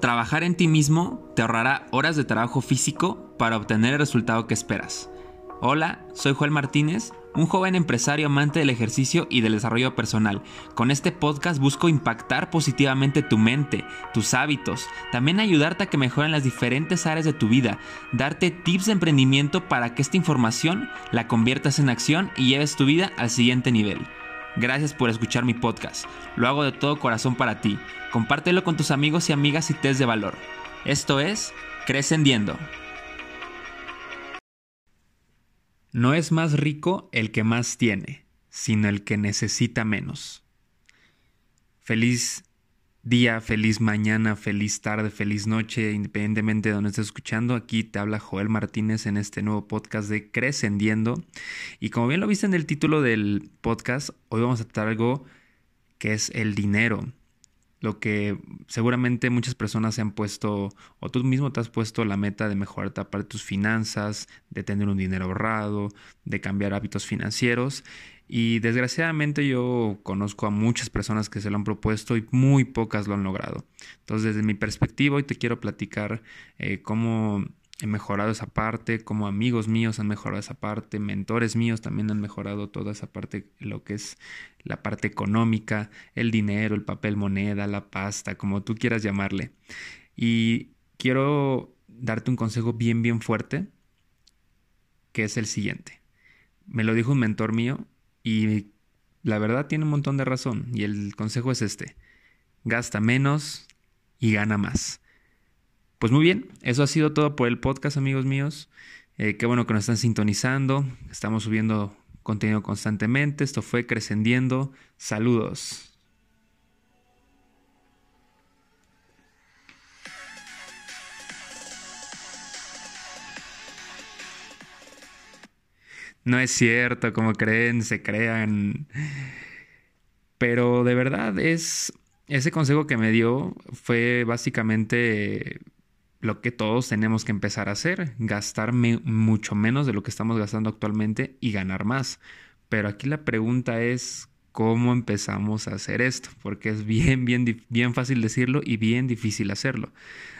Trabajar en ti mismo te ahorrará horas de trabajo físico para obtener el resultado que esperas. Hola, soy Joel Martínez, un joven empresario amante del ejercicio y del desarrollo personal. Con este podcast busco impactar positivamente tu mente, tus hábitos, también ayudarte a que mejoren las diferentes áreas de tu vida, darte tips de emprendimiento para que esta información la conviertas en acción y lleves tu vida al siguiente nivel. Gracias por escuchar mi podcast. Lo hago de todo corazón para ti. Compártelo con tus amigos y amigas y test de valor. Esto es Crescendiendo. No es más rico el que más tiene, sino el que necesita menos. Feliz día, feliz mañana, feliz tarde, feliz noche, independientemente de donde estés escuchando. Aquí te habla Joel Martínez en este nuevo podcast de Crescendiendo. Y como bien lo viste en el título del podcast, hoy vamos a tratar algo que es el dinero. Lo que seguramente muchas personas se han puesto, o tú mismo te has puesto la meta de mejorar de tus finanzas, de tener un dinero ahorrado, de cambiar hábitos financieros. Y desgraciadamente yo conozco a muchas personas que se lo han propuesto y muy pocas lo han logrado. Entonces, desde mi perspectiva, hoy te quiero platicar eh, cómo he mejorado esa parte, cómo amigos míos han mejorado esa parte, mentores míos también han mejorado toda esa parte, lo que es la parte económica, el dinero, el papel moneda, la pasta, como tú quieras llamarle. Y quiero darte un consejo bien, bien fuerte, que es el siguiente. Me lo dijo un mentor mío y la verdad tiene un montón de razón. Y el consejo es este. Gasta menos y gana más. Pues muy bien, eso ha sido todo por el podcast, amigos míos. Eh, qué bueno que nos están sintonizando. Estamos subiendo contenido constantemente. Esto fue Crescendiendo. Saludos. No es cierto, como creen, se crean. Pero de verdad es. Ese consejo que me dio fue básicamente lo que todos tenemos que empezar a hacer, gastar mucho menos de lo que estamos gastando actualmente y ganar más. Pero aquí la pregunta es cómo empezamos a hacer esto, porque es bien, bien, bien fácil decirlo y bien difícil hacerlo.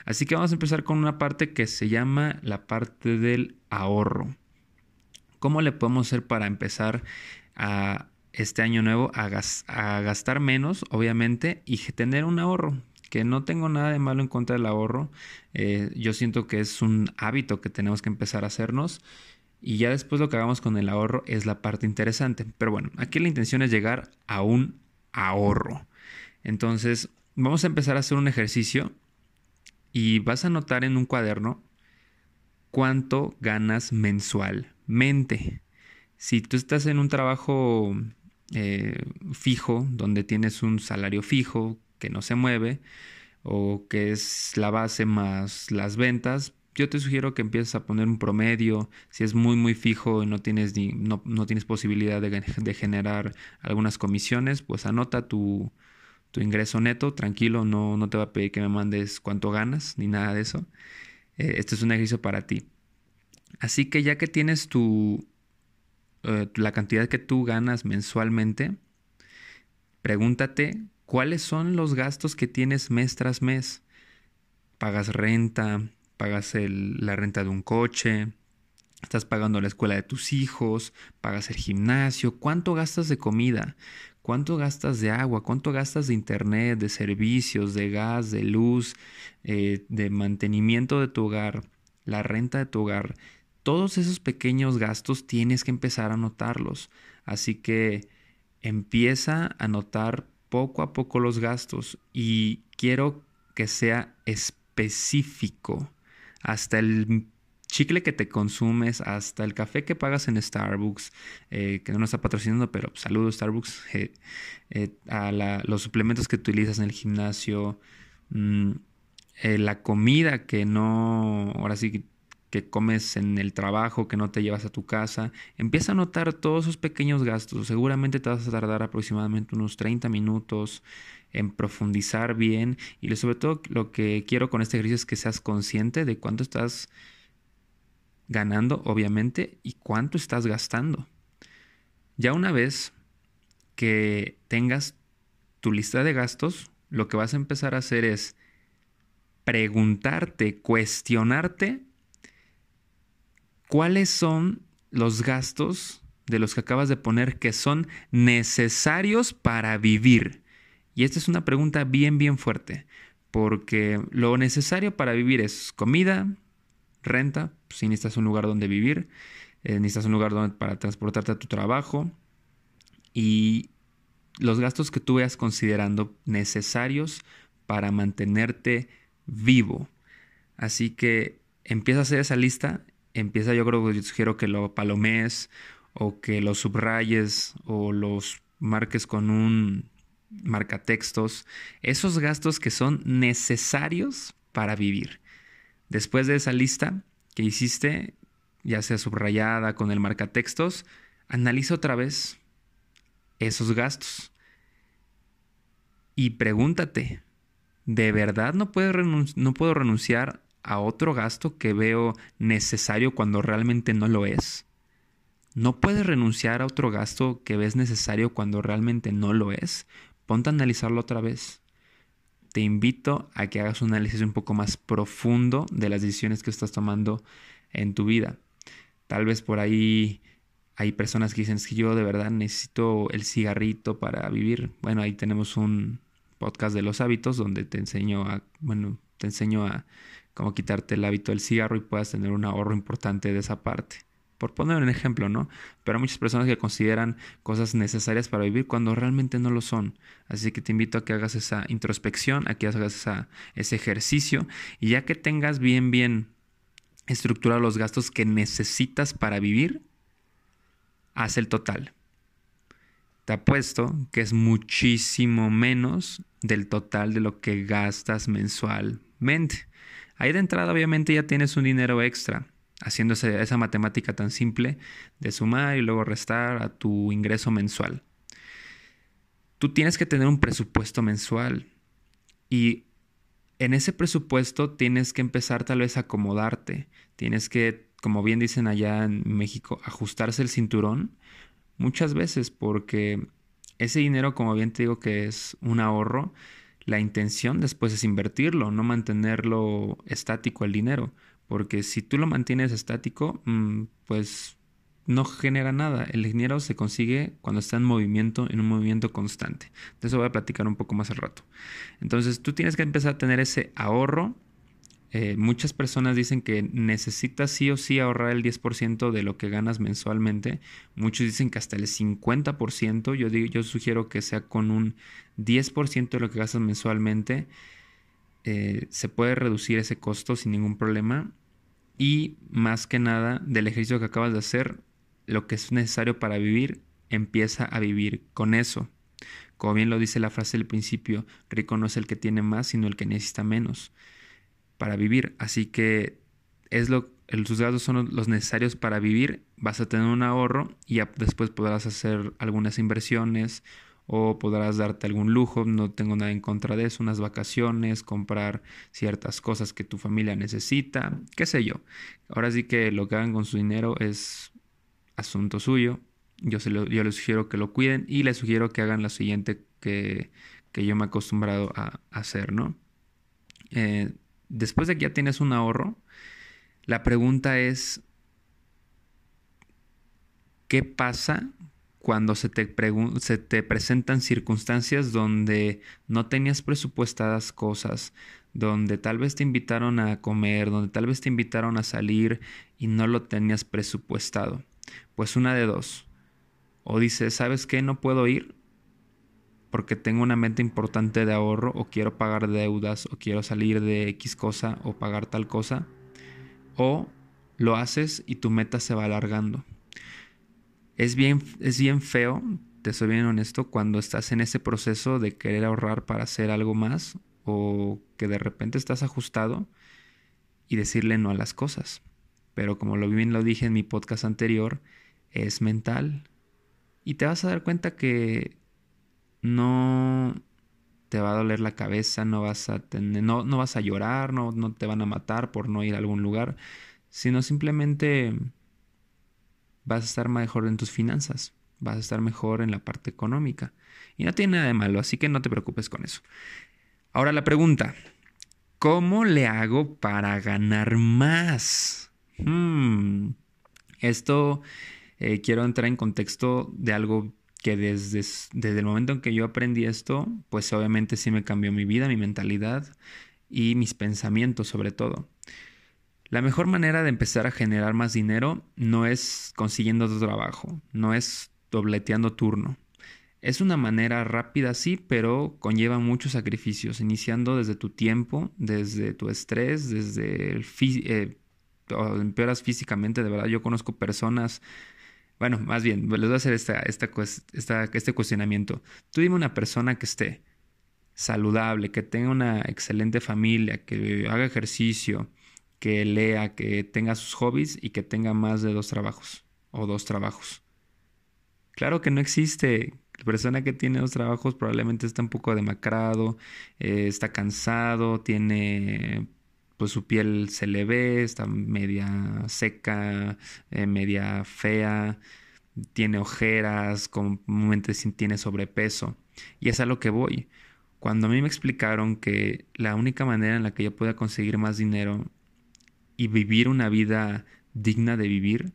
Así que vamos a empezar con una parte que se llama la parte del ahorro. ¿Cómo le podemos hacer para empezar a este año nuevo a, gastar menos, obviamente, y tener un ahorro? Que no tengo nada de malo en contra del ahorro. Eh, yo siento que es un hábito que tenemos que empezar a hacernos. Y ya después lo que hagamos con el ahorro es la parte interesante. Pero bueno, aquí la intención es llegar a un ahorro. Entonces, vamos a empezar a hacer un ejercicio y vas a anotar en un cuaderno cuánto ganas mensualmente. Si tú estás en un trabajo eh, fijo, donde tienes un salario fijo que no se mueve, o que es la base más las ventas, yo te sugiero que empieces a poner un promedio. Si es muy, muy fijo y no tienes, no, tienes posibilidad de, generar algunas comisiones, pues anota tu, ingreso neto. Tranquilo, no, no te va a pedir que me mandes cuánto ganas ni nada de eso. Eh, este es un ejercicio para ti. Así que ya que tienes tu, eh, la cantidad que tú ganas mensualmente, pregúntate cuáles son los gastos que tienes mes tras mes. Pagas renta, pagas la renta de un coche, estás pagando la escuela de tus hijos, pagas el gimnasio, cuánto gastas de comida, ¿Cuánto gastas de agua? ¿Cuánto gastas de internet, de servicios, de gas, de luz, eh, de mantenimiento de tu hogar, la renta de tu hogar? Todos esos pequeños gastos tienes que empezar a notarlos. Así que empieza a notar poco a poco los gastos y quiero que sea específico. Hasta el chicle que te consumes, hasta el café que pagas en Starbucks, eh, que no nos está patrocinando, pero saludos Starbucks, eh, eh, a los suplementos que utilizas en el gimnasio, mm, la comida que no, ahora sí que comes en el trabajo, que no te llevas a tu casa, empieza a notar todos esos pequeños gastos. Seguramente te vas a tardar aproximadamente unos 30 minutos en profundizar bien y sobre todo lo que quiero con este ejercicio es que seas consciente de cuánto estás ganando, obviamente, y cuánto estás gastando. Ya una vez que tengas tu lista de gastos, lo que vas a empezar a hacer es preguntarte, cuestionarte cuáles son los gastos de los que acabas de poner que son necesarios para vivir. Y esta es una pregunta bien, bien fuerte, porque lo necesario para vivir es comida, renta, pues, si necesitas un lugar donde vivir, eh, necesitas un lugar donde, para transportarte a tu trabajo y los gastos que tú veas considerando necesarios para mantenerte vivo. Así que empieza a hacer esa lista, empieza yo creo que yo sugiero que lo palomees o que los subrayes o los marques con un marcatextos, esos gastos que son necesarios para vivir. Después de esa lista que hiciste, ya sea subrayada con el marcatextos, analiza otra vez esos gastos y pregúntate, ¿de verdad no puedo renunciar a otro gasto que veo necesario cuando realmente no lo es? ¿No puedes renunciar a otro gasto que ves necesario cuando realmente no lo es? Ponte a analizarlo otra vez. Te invito a que hagas un análisis un poco más profundo de las decisiones que estás tomando en tu vida. Tal vez por ahí hay personas que dicen que yo de verdad necesito el cigarrito para vivir. Bueno, ahí tenemos un podcast de los hábitos donde te enseño a, bueno, te enseño a cómo quitarte el hábito del cigarro y puedas tener un ahorro importante de esa parte. Por poner un ejemplo, ¿no? Pero hay muchas personas que consideran cosas necesarias para vivir cuando realmente no lo son. Así que te invito a que hagas esa introspección, a que hagas esa, ese ejercicio y ya que tengas bien, bien estructurados los gastos que necesitas para vivir, haz el total. Te apuesto que es muchísimo menos del total de lo que gastas mensualmente. Ahí de entrada obviamente ya tienes un dinero extra, haciéndose esa matemática tan simple de sumar y luego restar a tu ingreso mensual. Tú tienes que tener un presupuesto mensual y en ese presupuesto tienes que empezar tal vez a acomodarte, tienes que como bien dicen allá en México, ajustarse el cinturón muchas veces porque ese dinero, como bien te digo que es un ahorro, la intención después es invertirlo, no mantenerlo estático el dinero, porque si tú lo mantienes estático, mm, pues no genera nada. El dinero se consigue cuando está en movimiento, en un movimiento constante. De eso voy a platicar un poco más al rato. Entonces tú tienes que empezar a tener ese ahorro eh, muchas personas dicen que necesitas sí o sí ahorrar el 10% de lo que ganas mensualmente. Muchos dicen que hasta el 50%. Yo, digo, yo sugiero que sea con un 10% de lo que gastas mensualmente. Eh, se puede reducir ese costo sin ningún problema. Y más que nada, del ejercicio que acabas de hacer, lo que es necesario para vivir, empieza a vivir con eso. Como bien lo dice la frase del principio, rico no es el que tiene más, sino el que necesita menos para vivir. Así que es lo, tus gastos son los necesarios para vivir. Vas a tener un ahorro y ya después podrás hacer algunas inversiones o podrás darte algún lujo, no tengo nada en contra de eso, unas vacaciones, comprar ciertas cosas que tu familia necesita, qué sé yo. Ahora sí que lo que hagan con su dinero es asunto suyo. Yo, se lo, yo les sugiero que lo cuiden y les sugiero que hagan lo siguiente que, que yo me he acostumbrado a, hacer, ¿no? Eh, después de que ya tienes un ahorro, la pregunta es, ¿qué pasa cuando se te, se te, presentan circunstancias donde no tenías presupuestadas cosas, donde tal vez te invitaron a comer, donde tal vez te invitaron a salir y no lo tenías presupuestado? Pues una de dos. O dices, ¿sabes qué? No puedo ir porque tengo una meta importante de ahorro o quiero pagar deudas o quiero salir de X cosa o pagar tal cosa. O lo haces y tu meta se va alargando. Es bien, es bien feo, te soy bien honesto, cuando estás en ese proceso de querer ahorrar para hacer algo más o que de repente estás ajustado y decirle no a las cosas. Pero como lo bien lo dije en mi podcast anterior, es mental. Y te vas a dar cuenta que no te va a doler la cabeza, no vas a tener, no, no vas a llorar, no, no te van a matar por no ir a algún lugar, sino simplemente vas a estar mejor en tus finanzas, vas a estar mejor en la parte económica. Y no tiene nada de malo, así que no te preocupes con eso. Ahora la pregunta, ¿Cómo le hago para ganar más? Hmm. Esto eh, quiero entrar en contexto de algo que desde, desde el momento en que yo aprendí esto, pues obviamente sí me cambió mi vida, mi mentalidad y mis pensamientos sobre todo. La mejor manera de empezar a generar más dinero no es consiguiendo otro trabajo, no es dobleteando turno. Es una manera rápida, sí, pero conlleva muchos sacrificios, iniciando desde tu tiempo, desde tu estrés, desde el... Eh, empeoras físicamente, de verdad. Yo conozco personas bueno, más bien, les voy a hacer esta, este cuestionamiento. Tú dime una persona que esté saludable, que tenga una excelente familia, que haga ejercicio, que lea, que tenga sus hobbies y que tenga más de dos trabajos o dos trabajos. Claro que no existe. La persona que tiene dos trabajos probablemente está un poco demacrado, eh, está cansado, tiene pues su piel se le ve, está media seca, eh, media fea, tiene ojeras, comúnmente tiene sobrepeso. Y es a lo que voy. Cuando a mí me explicaron que la única manera en la que yo pueda conseguir más dinero y vivir una vida digna de vivir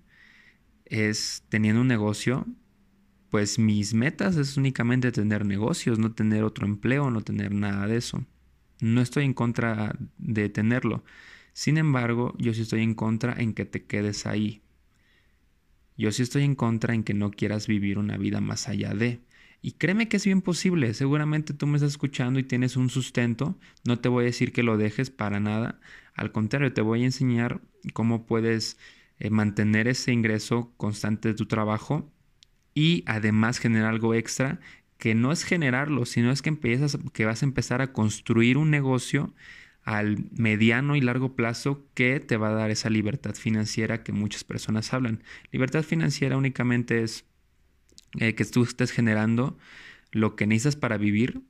es teniendo un negocio, pues mis metas es únicamente tener negocios, no tener otro empleo, no tener nada de eso. No estoy en contra de tenerlo. Sin embargo, yo sí estoy en contra en que te quedes ahí. Yo sí estoy en contra en que no quieras vivir una vida más allá de. Y créeme que es bien posible. Seguramente tú me estás escuchando y tienes un sustento. No te voy a decir que lo dejes para nada. Al contrario, te voy a enseñar cómo puedes eh, mantener ese ingreso constante de tu trabajo y además generar algo extra que no es generarlo, sino es que empiezas, que vas a empezar a construir un negocio al mediano y largo plazo que te va a dar esa libertad financiera que muchas personas hablan. Libertad financiera únicamente es eh, que tú estés generando lo que necesitas para vivir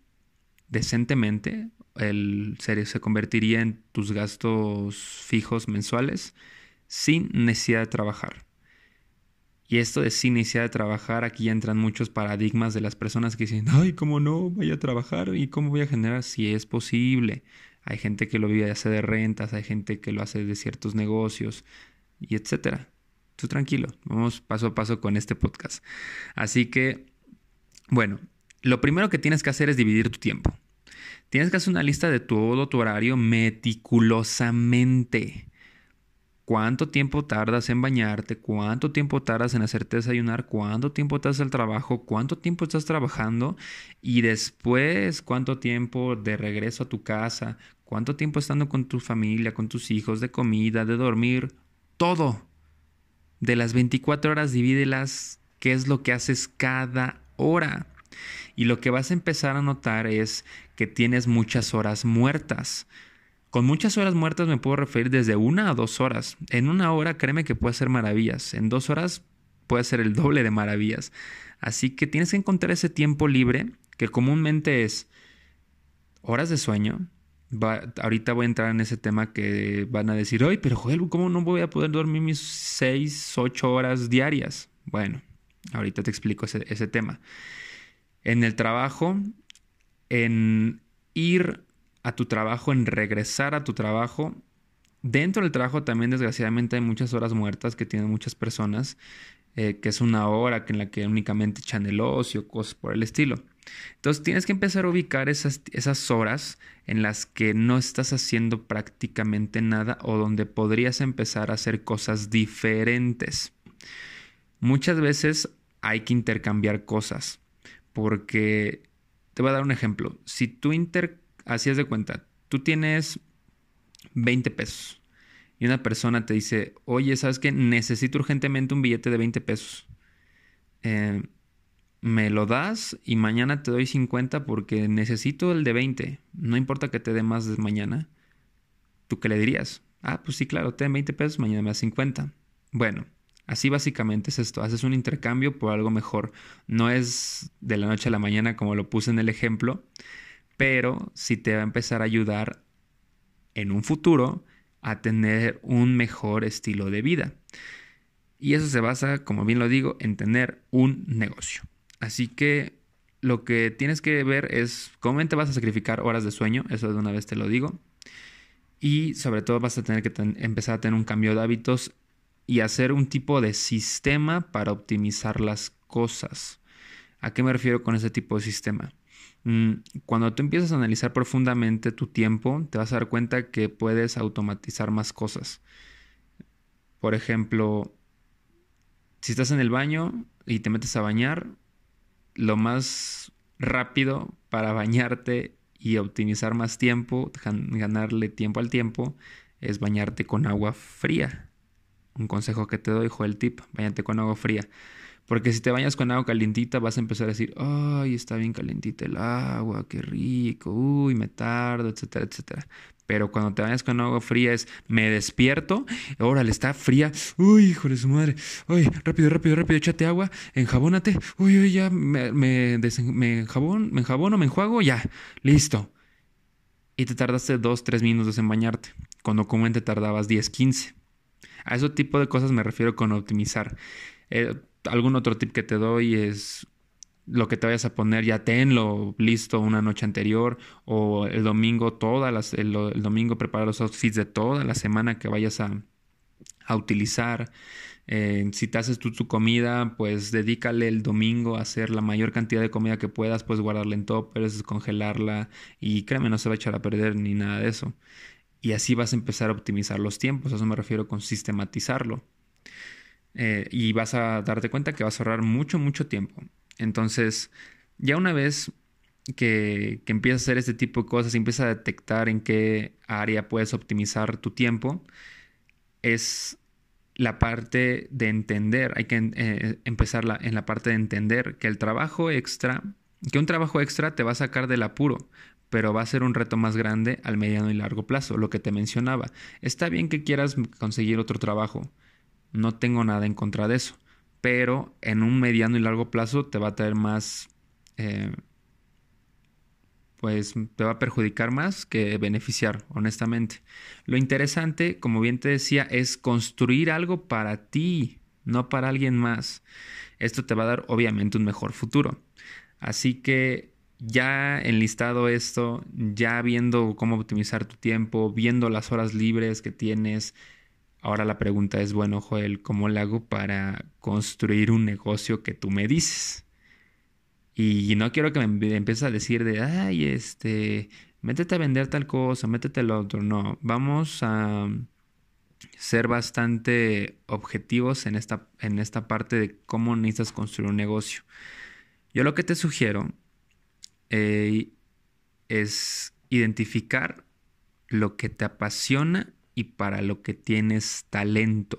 decentemente. El se, se convertiría en tus gastos fijos mensuales sin necesidad de trabajar. Y esto de sin iniciar a trabajar, aquí entran muchos paradigmas de las personas que dicen, ay, ¿cómo no? Voy a trabajar y cómo voy a generar si es posible. Hay gente que lo vive hace de rentas, hay gente que lo hace de ciertos negocios y etcétera. Tú tranquilo, vamos paso a paso con este podcast. Así que, bueno, lo primero que tienes que hacer es dividir tu tiempo. Tienes que hacer una lista de todo tu horario meticulosamente cuánto tiempo tardas en bañarte, cuánto tiempo tardas en hacerte desayunar, cuánto tiempo estás al trabajo, cuánto tiempo estás trabajando y después cuánto tiempo de regreso a tu casa, cuánto tiempo estando con tu familia, con tus hijos, de comida, de dormir, todo. De las 24 horas divídelas, qué es lo que haces cada hora. Y lo que vas a empezar a notar es que tienes muchas horas muertas. Con muchas horas muertas me puedo referir desde una a dos horas. En una hora créeme que puede hacer maravillas. En dos horas puede ser el doble de maravillas. Así que tienes que encontrar ese tiempo libre que comúnmente es horas de sueño. ahorita voy a entrar en ese tema que van a decir, ay, pero Joel, ¿cómo no voy a poder dormir mis seis, ocho horas diarias? Bueno, ahorita te explico ese, ese tema. En el trabajo, en ir a tu trabajo, en regresar a tu trabajo. Dentro del trabajo también desgraciadamente hay muchas horas muertas que tienen muchas personas, eh, que es una hora en la que únicamente echan el ocio, cosas por el estilo. Entonces tienes que empezar a ubicar esas, esas horas en las que no estás haciendo prácticamente nada o donde podrías empezar a hacer cosas diferentes. Muchas veces hay que intercambiar cosas porque te voy a dar un ejemplo. Si tú inter Así es de cuenta. Tú tienes 20 pesos y una persona te dice, oye, ¿sabes qué? Necesito urgentemente un billete de 20 pesos. Eh, me lo das y mañana te doy 50 porque necesito el de 20. No importa que te dé más de mañana. ¿Tú qué le dirías? Ah, pues sí, claro, ten 20 pesos, mañana me das 50. Bueno, así básicamente es esto. Haces un intercambio por algo mejor. No es de la noche a la mañana como lo puse en el ejemplo, pero sí te va a empezar a ayudar en un futuro a tener un mejor estilo de vida. Y eso se basa, como bien lo digo, en tener un negocio. Así que lo que tienes que ver es cómo te vas a sacrificar horas de sueño, eso de una vez te lo digo. Y sobre todo vas a tener que empezar a tener un cambio de hábitos y hacer un tipo de sistema para optimizar las cosas. ¿A qué me refiero con ese tipo de sistema? Mm, cuando tú empiezas a analizar profundamente tu tiempo, te vas a dar cuenta que puedes automatizar más cosas. Por ejemplo, si estás en el baño y te metes a bañar, lo más rápido para bañarte y optimizar más tiempo, ganarle tiempo al tiempo, es bañarte con agua fría. Un consejo que te doy, el tip, bañate con agua fría. Porque si te bañas con agua calientita vas a empezar a decir, ay, está bien calientita el agua, qué rico, uy, me tardo, etcétera, etcétera. Pero cuando te bañas con agua fría es, me despierto, órale, está fría, uy, hijo de su madre, uy, rápido, rápido, rápido, échate agua, enjabónate, uy, uy, ya, me, me, me, enjabón, me enjabono, me enjuago, ya, listo. Y te tardaste dos, tres minutos en bañarte, cuando comúnmente tardabas 10, 15. A ese tipo de cosas me refiero con optimizar. Eh, algún otro tip que te doy es lo que te vayas a poner, ya tenlo listo una noche anterior o el domingo, todas las, el, domingo prepara los outfits de toda la semana que vayas a, utilizar. Eh, si te haces tú tu comida, pues dedícale el domingo a hacer la mayor cantidad de comida que puedas, pues guardarla en toppers, descongelarla y créeme, no se va a echar a perder ni nada de eso. Y así vas a empezar a optimizar los tiempos, a eso me refiero con sistematizarlo. Eh, y vas a darte cuenta que vas a ahorrar mucho, mucho tiempo. Entonces, ya una vez que, que empiezas a hacer este tipo de cosas, empiezas a detectar en qué área puedes optimizar tu tiempo, es la parte de entender, hay que eh, empezar en la parte de entender que el trabajo extra, que un trabajo extra te va a sacar del apuro, pero va a ser un reto más grande al mediano y largo plazo, lo que te mencionaba. Está bien que quieras conseguir otro trabajo, no tengo nada en contra de eso, pero en un mediano y largo plazo te va a traer más, eh, pues te va a perjudicar más que beneficiar, honestamente. Lo interesante, como bien te decía, es construir algo para ti, no para alguien más. Esto te va a dar obviamente un mejor futuro. Así que ya enlistado esto, ya viendo cómo optimizar tu tiempo, viendo las horas libres que tienes, Ahora la pregunta es, bueno, Joel, ¿cómo le hago para construir un negocio que tú me dices? Y no quiero que me empieces a decir de, ay, este, métete a vender tal cosa, métete al otro. No, vamos a ser bastante objetivos en esta, en esta parte de cómo necesitas construir un negocio. Yo lo que te sugiero eh, es identificar lo que te apasiona y para lo que tienes talento.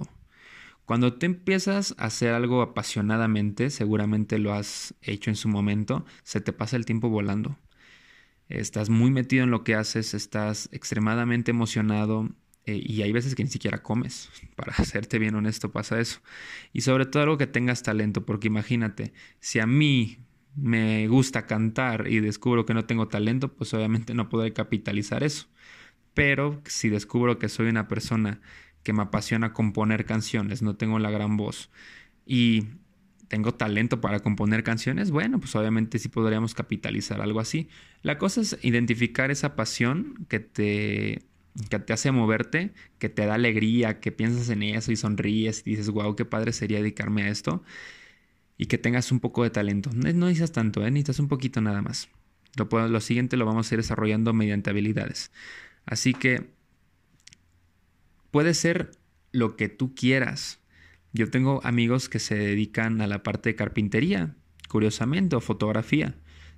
Cuando te empiezas a hacer algo apasionadamente, seguramente lo has hecho en su momento, se te pasa el tiempo volando. Estás muy metido en lo que haces, estás extremadamente emocionado eh, y hay veces que ni siquiera comes. Para hacerte bien honesto pasa eso. Y sobre todo algo que tengas talento, porque imagínate, si a mí me gusta cantar y descubro que no tengo talento, pues obviamente no podré capitalizar eso. Pero si descubro que soy una persona que me apasiona componer canciones, no tengo la gran voz y tengo talento para componer canciones, bueno, pues obviamente sí podríamos capitalizar algo así. La cosa es identificar esa pasión que te, que te hace moverte, que te da alegría, que piensas en eso y sonríes y dices, wow, qué padre sería dedicarme a esto y que tengas un poco de talento. No, no necesitas tanto, ¿eh? necesitas un poquito nada más. Lo, lo siguiente lo vamos a ir desarrollando mediante habilidades. Así que puede ser lo que tú quieras. Yo tengo amigos que se dedican a la parte de carpintería, curiosamente, o fotografía.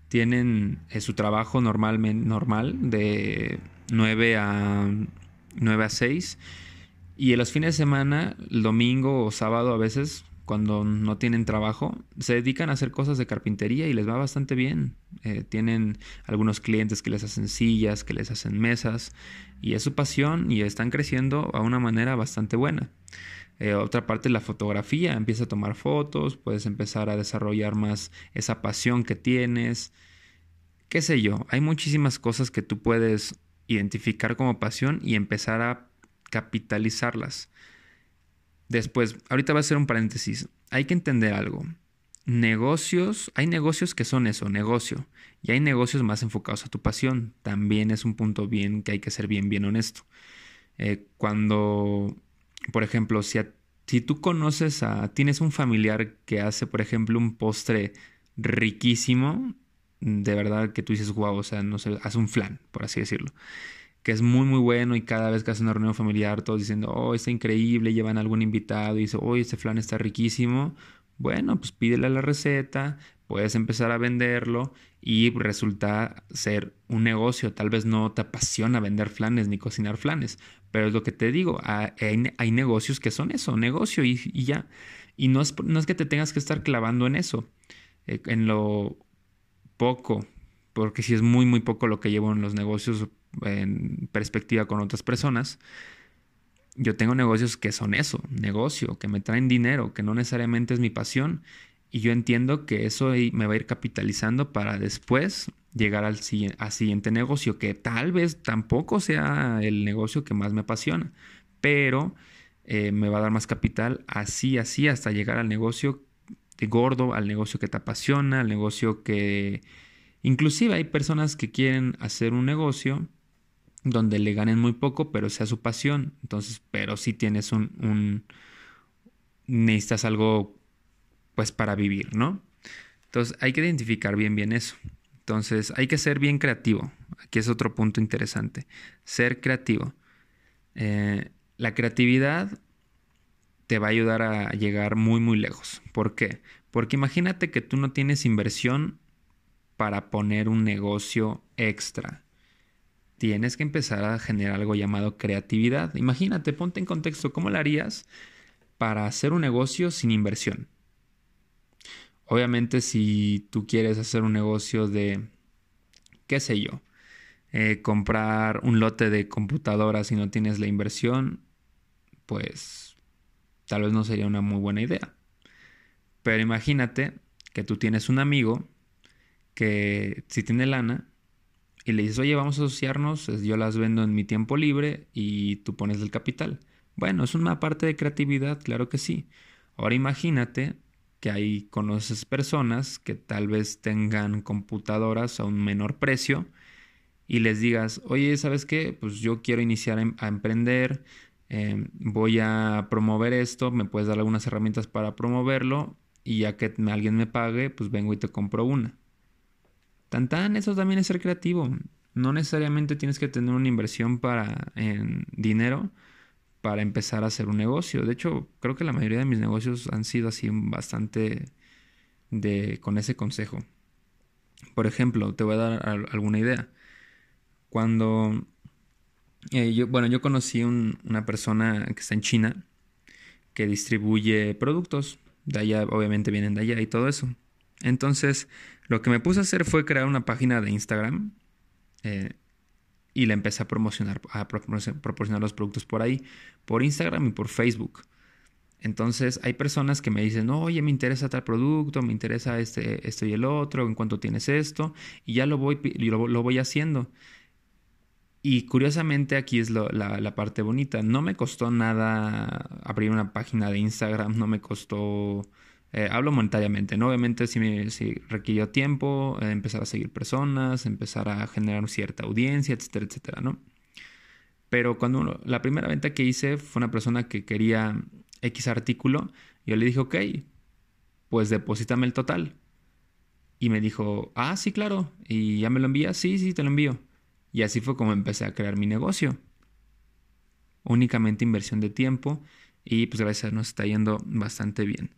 Tienen eh, su trabajo normal, normal de 9 a, 9 a 6 y en los fines de semana, el domingo o sábado a veces, cuando no tienen trabajo, se dedican a hacer cosas de carpintería y les va bastante bien. Eh, tienen algunos clientes que les hacen sillas, que les hacen mesas, y es su pasión y están creciendo a una manera bastante buena. Eh, otra parte la fotografía, empieza a tomar fotos, puedes empezar a desarrollar más esa pasión que tienes, qué sé yo, hay muchísimas cosas que tú puedes identificar como pasión y empezar a capitalizarlas. Después, ahorita va a ser un paréntesis. Hay que entender algo. negocios, hay negocios que son eso, negocio, y hay negocios más enfocados a tu pasión. También es un punto bien que hay que ser bien, bien honesto. Eh, cuando, por ejemplo, si, si tú conoces a, tienes un familiar que hace, por ejemplo, un postre riquísimo, de verdad que tú dices, wow, o sea, no sé, hace un flan, por así decirlo que es muy muy bueno y cada vez que hace una reunión familiar todos diciendo, oh, está increíble, llevan algún invitado y dice, oh, este flan está riquísimo. Bueno, pues pídele la receta, puedes empezar a venderlo y resulta ser un negocio. Tal vez no te apasiona vender flanes ni cocinar flanes, pero es lo que te digo, hay, negocios que son eso, negocio y, ya. Y no es, no es que te tengas que estar clavando en eso, eh, en lo poco, porque si es muy, muy poco lo que llevo en los negocios, en perspectiva con otras personas, yo tengo negocios que son eso, negocio, que me traen dinero, que no necesariamente es mi pasión. Y yo entiendo que eso me va a ir capitalizando para después llegar al, siguiente negocio, que tal vez tampoco sea el negocio que más me apasiona, pero eh, me va a dar más capital así, así, hasta llegar al negocio gordo, al negocio que te apasiona, al negocio que... Inclusive hay personas que quieren hacer un negocio donde le ganen muy poco, pero sea su pasión. Entonces, pero si tienes un, un necesitas algo pues para vivir, ¿no? Entonces hay que identificar bien bien eso. Entonces hay que ser bien creativo. Aquí es otro punto interesante. Ser creativo. Eh, la creatividad te va a ayudar a llegar muy muy lejos. ¿Por qué? Porque imagínate que tú no tienes inversión para poner un negocio extra tienes que empezar a generar algo llamado creatividad. Imagínate, ponte en contexto, ¿cómo lo harías para hacer un negocio sin inversión? Obviamente si tú quieres hacer un negocio de, qué sé yo, eh, comprar un lote de computadoras y no tienes la inversión, pues tal vez no sería una muy buena idea. Pero imagínate que tú tienes un amigo que si tiene lana, y le dices, oye, vamos a asociarnos, yo las vendo en mi tiempo libre y tú pones el capital. Bueno, es una parte de creatividad, claro que sí. Ahora imagínate que ahí conoces personas que tal vez tengan computadoras a un menor precio y les digas, oye, ¿sabes qué? Pues yo quiero iniciar em, a emprender, em, voy a promover esto, me puedes dar algunas herramientas para promoverlo y ya que alguien me pague, pues vengo y te compro una. Tan tan, eso también es ser creativo. No necesariamente tienes que tener una inversión para en dinero para empezar a hacer un negocio. De hecho, creo que la mayoría de mis negocios han sido así bastante de con ese consejo. Por ejemplo, te voy a dar alguna idea. Cuando eh, bueno, yo conocí una persona que está en China que distribuye productos. De allá, obviamente vienen de allá y todo eso. Entonces, lo que me puse a hacer fue crear una página de Instagram eh, y la empecé a promocionar, a proporcionar los productos por ahí, por Instagram y por Facebook. Entonces hay personas que me dicen, oye, me interesa tal producto, me interesa este, esto y el otro, en cuanto tienes esto, y ya lo voy, lo, voy haciendo. Y curiosamente aquí es la, parte bonita. No me costó nada abrir una página de Instagram, no me costó eh, hablo monetariamente, ¿no? Obviamente si, me, requirió tiempo, eh, empezar a seguir personas, empezar a generar cierta audiencia, etcétera, etcétera, ¿no? Pero cuando la primera venta que hice fue una persona que quería X artículo, yo le dije, ok, pues deposítame el total. Y me dijo, ah, sí, claro. ¿Y ya me lo envías? Sí, sí, te lo envío. Y así fue como empecé a crear mi negocio. Únicamente inversión de tiempo y pues gracias nos está yendo bastante bien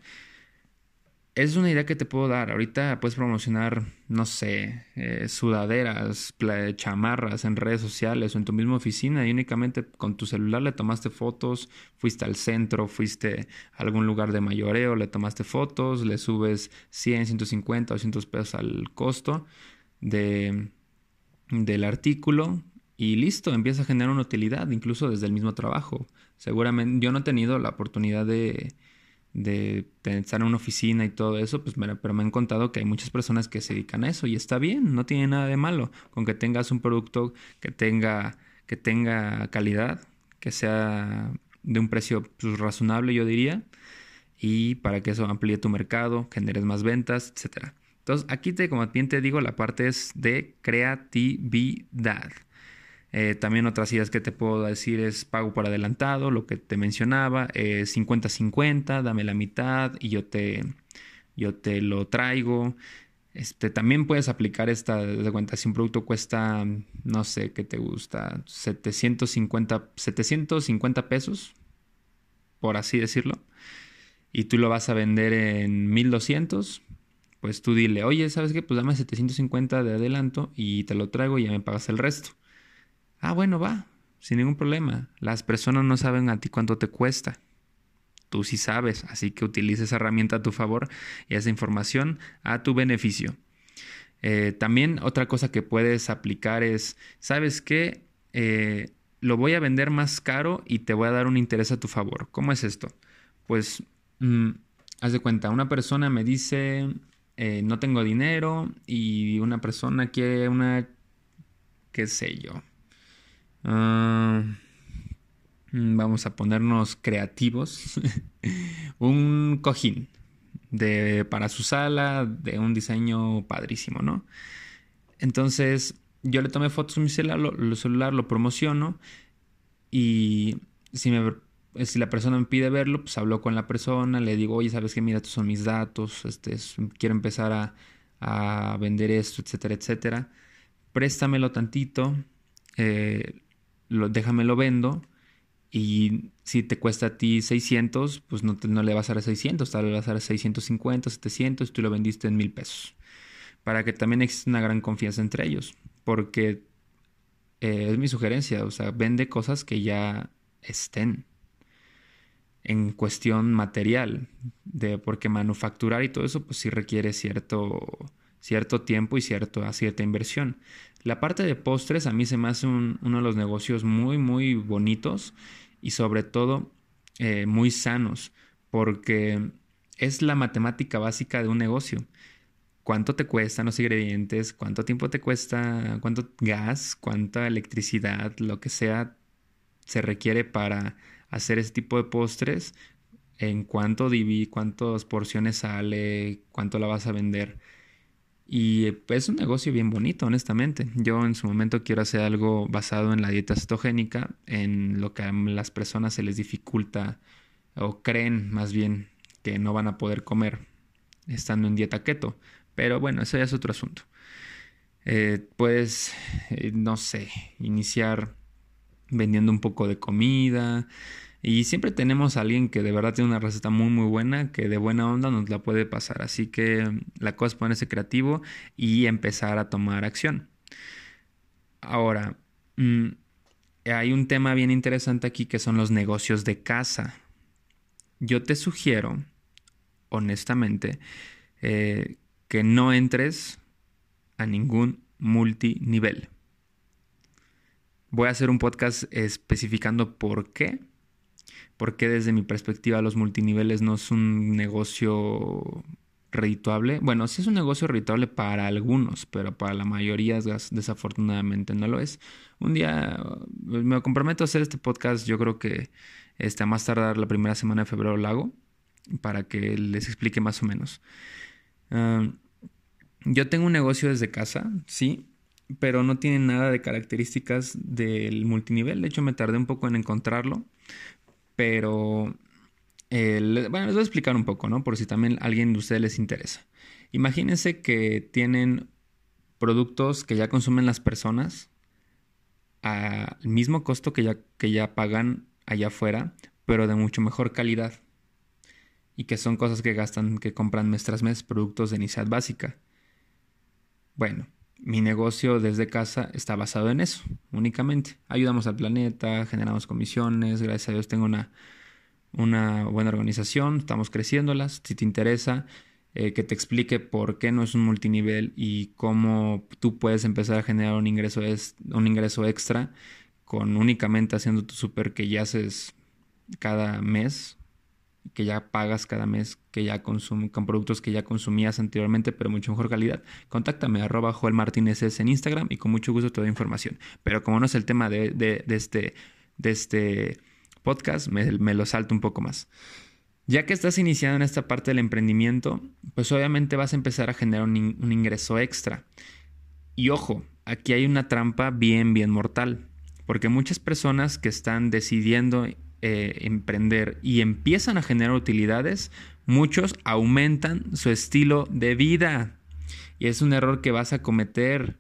es una idea que te puedo dar. Ahorita puedes promocionar, no sé, eh, sudaderas, chamarras en redes sociales o en tu misma oficina y únicamente con tu celular le tomaste fotos, fuiste al centro, fuiste a algún lugar de mayoreo, le tomaste fotos, le subes 100, 150, 200 pesos al costo de, del artículo y listo, empieza a generar una utilidad, incluso desde el mismo trabajo. Seguramente yo no he tenido la oportunidad de de estar en una oficina y todo eso, pues pero me han contado que hay muchas personas que se dedican a eso y está bien, no tiene nada de malo con que tengas un producto que tenga que tenga calidad, que sea de un precio pues, razonable, yo diría, y para que eso amplíe tu mercado, generes más ventas, etc. Entonces, aquí te, como bien te digo, la parte es de creatividad. Eh, también otras ideas que te puedo decir es pago por adelantado, lo que te mencionaba, 50-50, dame la mitad y yo te, yo te lo traigo. Este, también puedes aplicar esta de cuenta. Si un producto cuesta, no sé, ¿qué te gusta? 750, 750 pesos, por así decirlo. Y tú lo vas a vender en 1200. Pues tú dile, oye, ¿sabes qué? Pues dame 750 de adelanto y te lo traigo y ya me pagas el resto. Ah, bueno, va, sin ningún problema. Las personas no saben a ti cuánto te cuesta. Tú sí sabes, así que utiliza esa herramienta a tu favor y esa información a tu beneficio. Eh, también otra cosa que puedes aplicar es, ¿sabes qué? Eh, lo voy a vender más caro y te voy a dar un interés a tu favor. ¿Cómo es esto? Pues, mm, haz de cuenta, una persona me dice, eh, no tengo dinero y una persona quiere una, qué sé yo. Ah, Mm, vamos a ponernos creativos, un cojín de, para su sala de un diseño padrísimo, ¿no? Entonces yo le tomé fotos en mi celular, lo, promociono y si, me, si la persona me pide verlo, pues hablo con la persona, le digo, oye, sabes que mira, estos son mis datos, este, quiero empezar a, a, vender esto, etcétera, etcétera. Préstamelo tantito, eh, lo, déjamelo vendo y si te cuesta a ti 600, pues no, no le vas a dar 600, tal vez le vas a dar 650, 700, tú lo vendiste en mil pesos. Para que también exista una gran confianza entre ellos. Porque eh, es mi sugerencia, o sea, vende cosas que ya estén en cuestión material, de porque manufacturar y todo eso, pues sí requiere cierto, cierto tiempo y cierto, cierta inversión. La parte de postres a mí se me hace uno de los negocios muy, muy bonitos y sobre todo eh, muy sanos, porque es la matemática básica de un negocio. ¿Cuánto te cuestan los ingredientes? ¿Cuánto tiempo te cuesta? ¿Cuánto gas? ¿Cuánta electricidad? Lo que sea se requiere para hacer ese tipo de postres. ¿En cuánto divi? ¿Cuántas porciones sale? ¿Cuánto la vas a vender? Y pues, es un negocio bien bonito, honestamente. Yo en su momento quiero hacer algo basado en la dieta cetogénica, en lo que a las personas se les dificulta o creen más bien que no van a poder comer estando en dieta keto. Pero bueno, eso ya es otro asunto. Eh, puedes, eh, no sé, iniciar vendiendo un poco de comida, y siempre tenemos a alguien que de verdad tiene una receta muy muy buena, que de buena onda nos la puede pasar. Así que la cosa es ponerse creativo y empezar a tomar acción. Ahora, mm, hay un tema bien interesante aquí que son los negocios de casa. Yo te sugiero, honestamente, eh, que no entres a ningún multinivel. Voy a hacer un podcast especificando por qué porque desde mi perspectiva los multiniveles no es un negocio redituable. Bueno, sí es un negocio redituable para algunos, pero para la mayoría desafortunadamente no lo es. Un día me comprometo a hacer este podcast, yo creo que este, a más tardar la primera semana de febrero lo hago, para que les explique más o menos. yo tengo un negocio desde casa, sí, pero no tiene nada de características del multinivel. De hecho, me tardé un poco en encontrarlo, pero, eh, bueno, les voy a explicar un poco, ¿no? Por si también a alguien de ustedes les interesa. Imagínense que tienen productos que ya consumen las personas al mismo costo que ya, que ya pagan allá afuera, pero de mucho mejor calidad. Y que son cosas que gastan, que compran mes tras mes, productos de necesidad básica. Bueno, mi negocio desde casa está basado en eso, únicamente. Ayudamos al planeta, generamos comisiones, gracias a Dios tengo una, una buena organización, estamos creciéndolas. Si te interesa, eh, que te explique por qué no es un multinivel y cómo tú puedes empezar a generar un ingreso, es, un ingreso extra con únicamente haciendo tu súper que ya haces cada mes que ya pagas cada mes, que ya consume, con productos que ya consumías anteriormente, pero mucho mejor calidad, contáctame arroba Joel Martínez en Instagram y con mucho gusto te doy información. Pero como no es el tema de, este, de este podcast, me, lo salto un poco más. Ya que estás iniciando en esta parte del emprendimiento, pues obviamente vas a empezar a generar un, un ingreso extra. Y ojo, aquí hay una trampa bien, bien mortal, porque muchas personas que están decidiendo eh, emprender y empiezan a generar utilidades, muchos aumentan su estilo de vida. Y es un error que vas a cometer.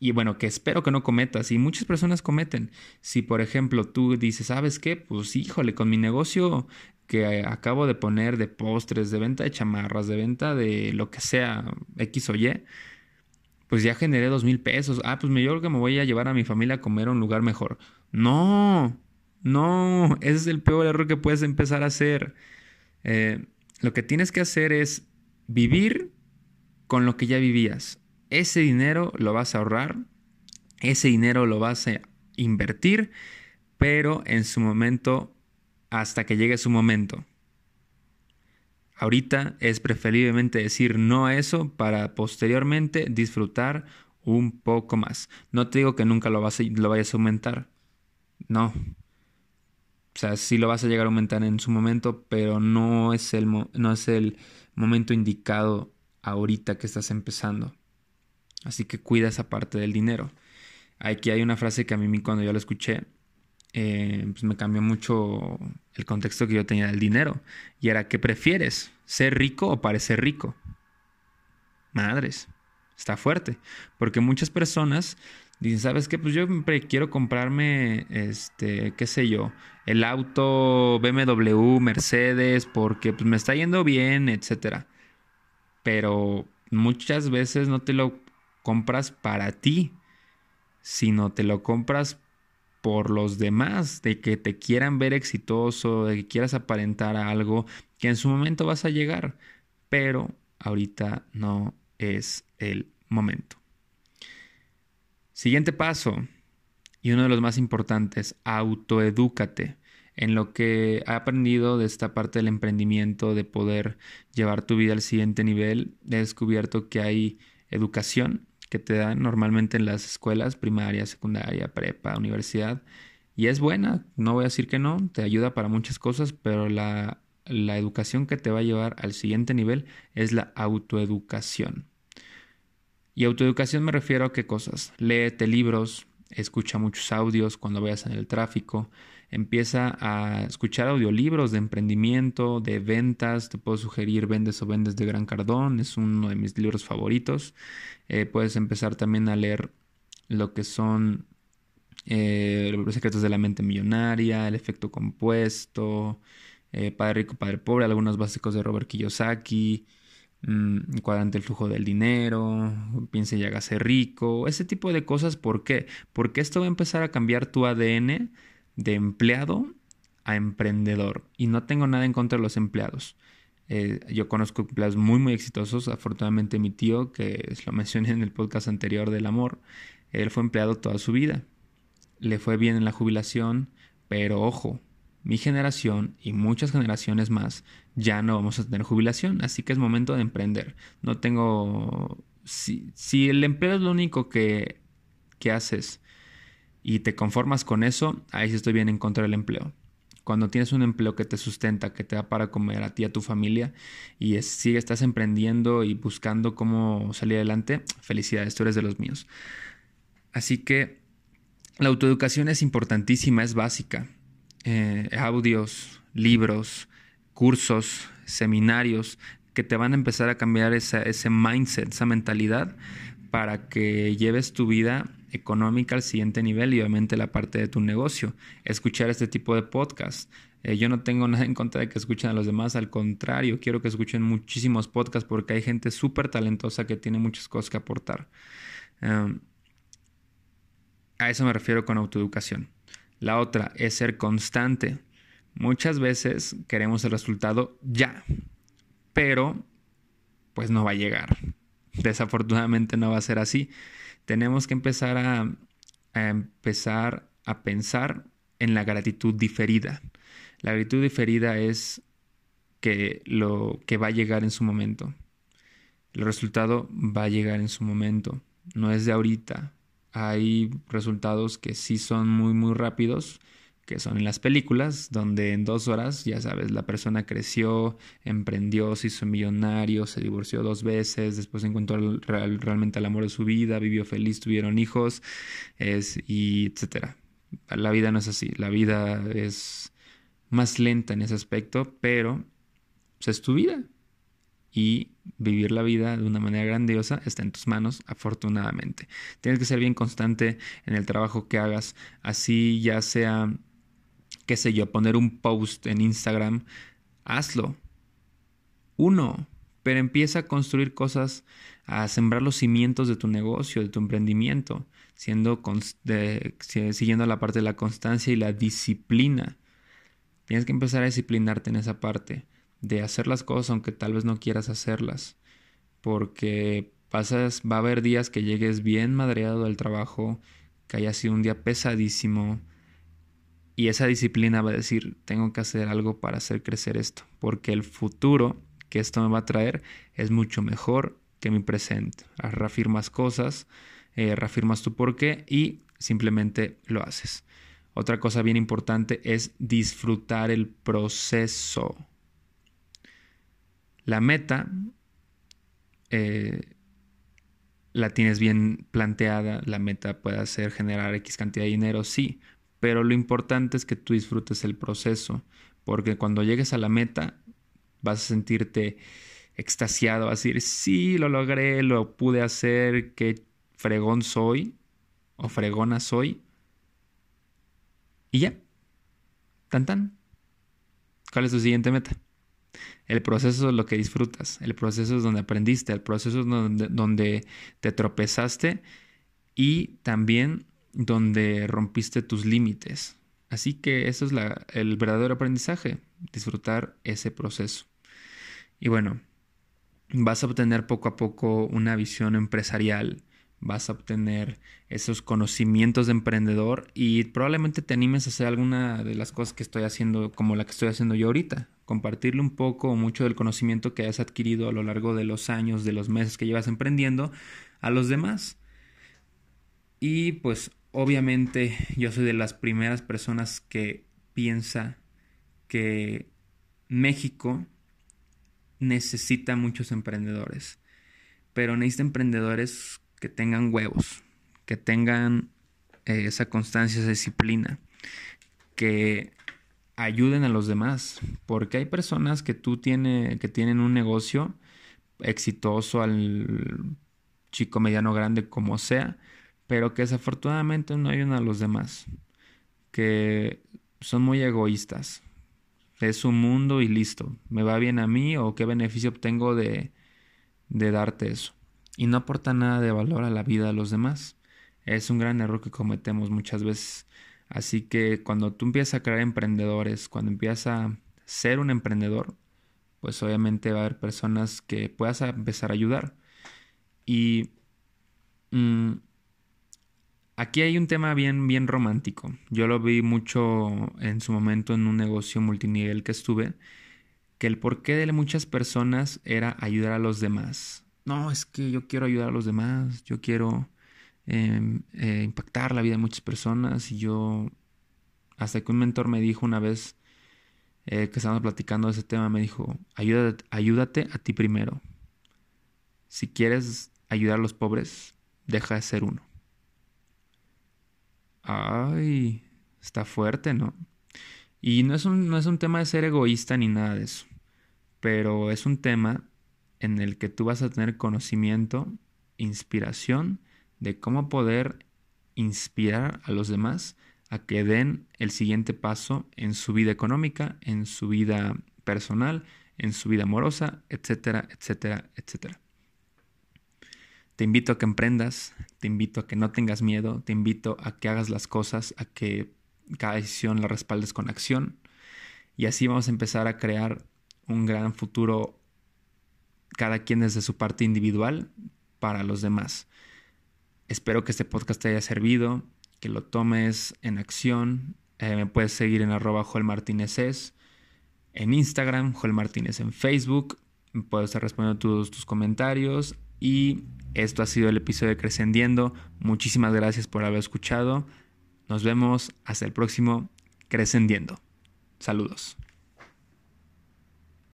Y bueno, que espero que no cometas. Y muchas personas cometen. Si, por ejemplo, tú dices, ¿sabes qué? Pues híjole, con mi negocio que acabo de poner de postres, de venta de chamarras, de venta de lo que sea, X o Y, pues ya generé dos mil pesos. Ah, pues yo creo que me voy a llevar a mi familia a comer a un lugar mejor. No, no, ese es el peor error que puedes empezar a hacer. Eh, lo que tienes que hacer es vivir con lo que ya vivías. Ese dinero lo vas a ahorrar, ese dinero lo vas a invertir, pero en su momento, hasta que llegue su momento. Ahorita es preferiblemente decir no a eso para posteriormente disfrutar un poco más. No te digo que nunca lo, a, vayas a aumentar. No, o sea, sí lo vas a llegar a aumentar en su momento, pero no es el, no es el momento indicado ahorita que estás empezando. Así que cuida esa parte del dinero. Aquí hay una frase que a mí cuando yo la escuché, eh, pues me cambió mucho el contexto que yo tenía del dinero. Y era, ¿qué prefieres? ¿Ser rico o parecer rico? Madres, está fuerte. Porque muchas personas Dicen, ¿sabes qué? Pues yo quiero comprarme, este, qué sé yo, el auto BMW, Mercedes, porque pues, me está yendo bien, etcétera. Pero muchas veces no te lo compras para ti, sino te lo compras por los demás, de que te quieran ver exitoso, de que quieras aparentar algo, que en su momento vas a llegar, pero ahorita no es el momento. Siguiente paso, y uno de los más importantes, autoedúcate. En lo que he aprendido de esta parte del emprendimiento, de poder llevar tu vida al siguiente nivel, he descubierto que hay educación que te dan normalmente en las escuelas, primaria, secundaria, prepa, universidad, y es buena, no voy a decir que no, te ayuda para muchas cosas, pero la, la educación que te va a llevar al siguiente nivel es la autoeducación. Y autoeducación me refiero a qué cosas. Léete libros, escucha muchos audios cuando vayas en el tráfico, empieza a escuchar audiolibros de emprendimiento, de ventas. Te puedo sugerir Vendes o Vendes de Gran Cardón, es uno de mis libros favoritos. Eh, puedes empezar también a leer lo que son eh, Los secretos de la mente millonaria, El efecto compuesto, eh, Padre rico, Padre pobre, algunos básicos de Robert Kiyosaki. Mm, cuadrante el flujo del dinero, piense y hágase rico, ese tipo de cosas. ¿Por qué? Porque esto va a empezar a cambiar tu ADN de empleado a emprendedor. Y no tengo nada en contra de los empleados. Eh, yo conozco empleados muy, muy exitosos. Afortunadamente mi tío, que lo mencioné en el podcast anterior del amor, él fue empleado toda su vida. Le fue bien en la jubilación, pero ojo, mi generación y muchas generaciones más ya no vamos a tener jubilación, así que es momento de emprender. No tengo... Si, el empleo es lo único que, que haces y te conformas con eso, ahí sí estoy bien en contra del empleo. Cuando tienes un empleo que te sustenta, que te da para comer a ti y a tu familia y si estás emprendiendo y buscando cómo salir adelante, felicidades, tú eres de los míos. Así que la autoeducación es importantísima, es básica. Eh, audios, libros, cursos, seminarios que te van a empezar a cambiar ese mindset, esa mentalidad para que lleves tu vida económica al siguiente nivel y obviamente la parte de tu negocio. Escuchar este tipo de podcast. Eh, yo no tengo nada en contra de que escuchen a los demás, al contrario, quiero que escuchen muchísimos podcasts porque hay gente súper talentosa que tiene muchas cosas que aportar. Em, a eso me refiero con autoeducación. La otra es ser constante. Muchas veces queremos el resultado ya, pero pues no va a llegar. Desafortunadamente no va a ser así. Tenemos que empezar a, empezar a pensar en la gratitud diferida. La gratitud diferida es que lo que va a llegar en su momento. El resultado va a llegar en su momento. No es de ahorita, hay resultados que sí son muy muy rápidos, que son en las películas, donde en dos horas, ya sabes, la persona creció, emprendió, se hizo millonario, se divorció dos veces, después encontró realmente el amor de su vida, vivió feliz, tuvieron hijos, es, y etcétera. La vida no es así, la vida es más lenta en ese aspecto, pero pues, es tu vida. Y vivir la vida de una manera grandiosa está en tus manos, afortunadamente. Tienes que ser bien constante en el trabajo que hagas, así ya sea, qué sé yo, poner un post en Instagram, hazlo. Uno, pero empieza a construir cosas, a sembrar los cimientos de tu negocio, de tu emprendimiento, siendo siguiendo la parte de la constancia y la disciplina. Tienes que empezar a disciplinarte en esa parte de hacer las cosas aunque tal vez no quieras hacerlas. Porque pasas, va a haber días que llegues bien madreado del trabajo, que haya sido un día pesadísimo. Y esa disciplina va a decir, tengo que hacer algo para hacer crecer esto. Porque el futuro que esto me va a traer es mucho mejor que mi presente. Reafirmas cosas, eh, reafirmas tu porqué y simplemente lo haces. Otra cosa bien importante es disfrutar el proceso. La meta eh, la tienes bien planteada, la meta puede ser generar X cantidad de dinero, sí, pero lo importante es que tú disfrutes el proceso, porque cuando llegues a la meta vas a sentirte extasiado, vas a decir, sí, lo logré, lo pude hacer, qué fregón soy o fregona soy, y ya. Tan tan. ¿Cuál es tu siguiente meta? El proceso es lo que disfrutas, el proceso es donde aprendiste, el proceso es donde, donde te tropezaste y también donde rompiste tus límites. Así que eso es la, el verdadero aprendizaje, disfrutar ese proceso. Y bueno, vas a obtener poco a poco una visión empresarial vas a obtener esos conocimientos de emprendedor y probablemente te animes a hacer alguna de las cosas que estoy haciendo como la que estoy haciendo yo ahorita, compartirle un poco o mucho del conocimiento que has adquirido a lo largo de los años, de los meses que llevas emprendiendo a los demás. Y pues obviamente yo soy de las primeras personas que piensa que México necesita muchos emprendedores, pero necesita emprendedores que tengan huevos, que tengan eh, esa constancia, esa disciplina, que ayuden a los demás, porque hay personas que tú tiene, que tienen un negocio exitoso al chico, mediano, grande, como sea, pero que desafortunadamente no ayudan a los demás, que son muy egoístas. Es un mundo y listo. ¿Me va bien a mí o qué beneficio obtengo de, de darte eso? y no aporta nada de valor a la vida de los demás. Es un gran error que cometemos muchas veces. Así que cuando tú empiezas a crear emprendedores, cuando empiezas a ser un emprendedor, pues obviamente va a haber personas que puedas empezar a ayudar. Y mm, aquí hay un tema bien, bien romántico. Yo lo vi mucho en su momento en un negocio multinivel que estuve, que el porqué de muchas personas era ayudar a los demás no, es que yo quiero ayudar a los demás, yo quiero em, eh, impactar la vida de muchas personas y yo, hasta que un mentor me dijo una vez eh, que estábamos platicando de ese tema, me dijo, ayúdate, ayúdate a ti primero. Si quieres ayudar a los pobres, deja de ser uno. Ay, está fuerte, ¿no? Y no es, un, no es un tema de ser egoísta ni nada de eso, pero es un tema en el que tú vas a tener conocimiento, inspiración de cómo poder inspirar a los demás a que den el siguiente paso en su vida económica, en su vida personal, en su vida amorosa, etcétera, etcétera, etcétera. Te invito a que emprendas, te invito a que no tengas miedo, te invito a que hagas las cosas, a que cada decisión la respaldes con acción y así vamos a empezar a crear un gran futuro cada quien desde su parte individual para los demás. Espero que este podcast te haya servido, que lo tomes en acción. Eh, me puedes seguir en arroba Joel Martínez en Instagram, Joel Martínez en Facebook. Puedo estar respondiendo todos tus comentarios. Y esto ha sido el episodio de Crescendiendo. Muchísimas gracias por haber escuchado. Nos vemos. Hasta el próximo. Crescendiendo. Saludos.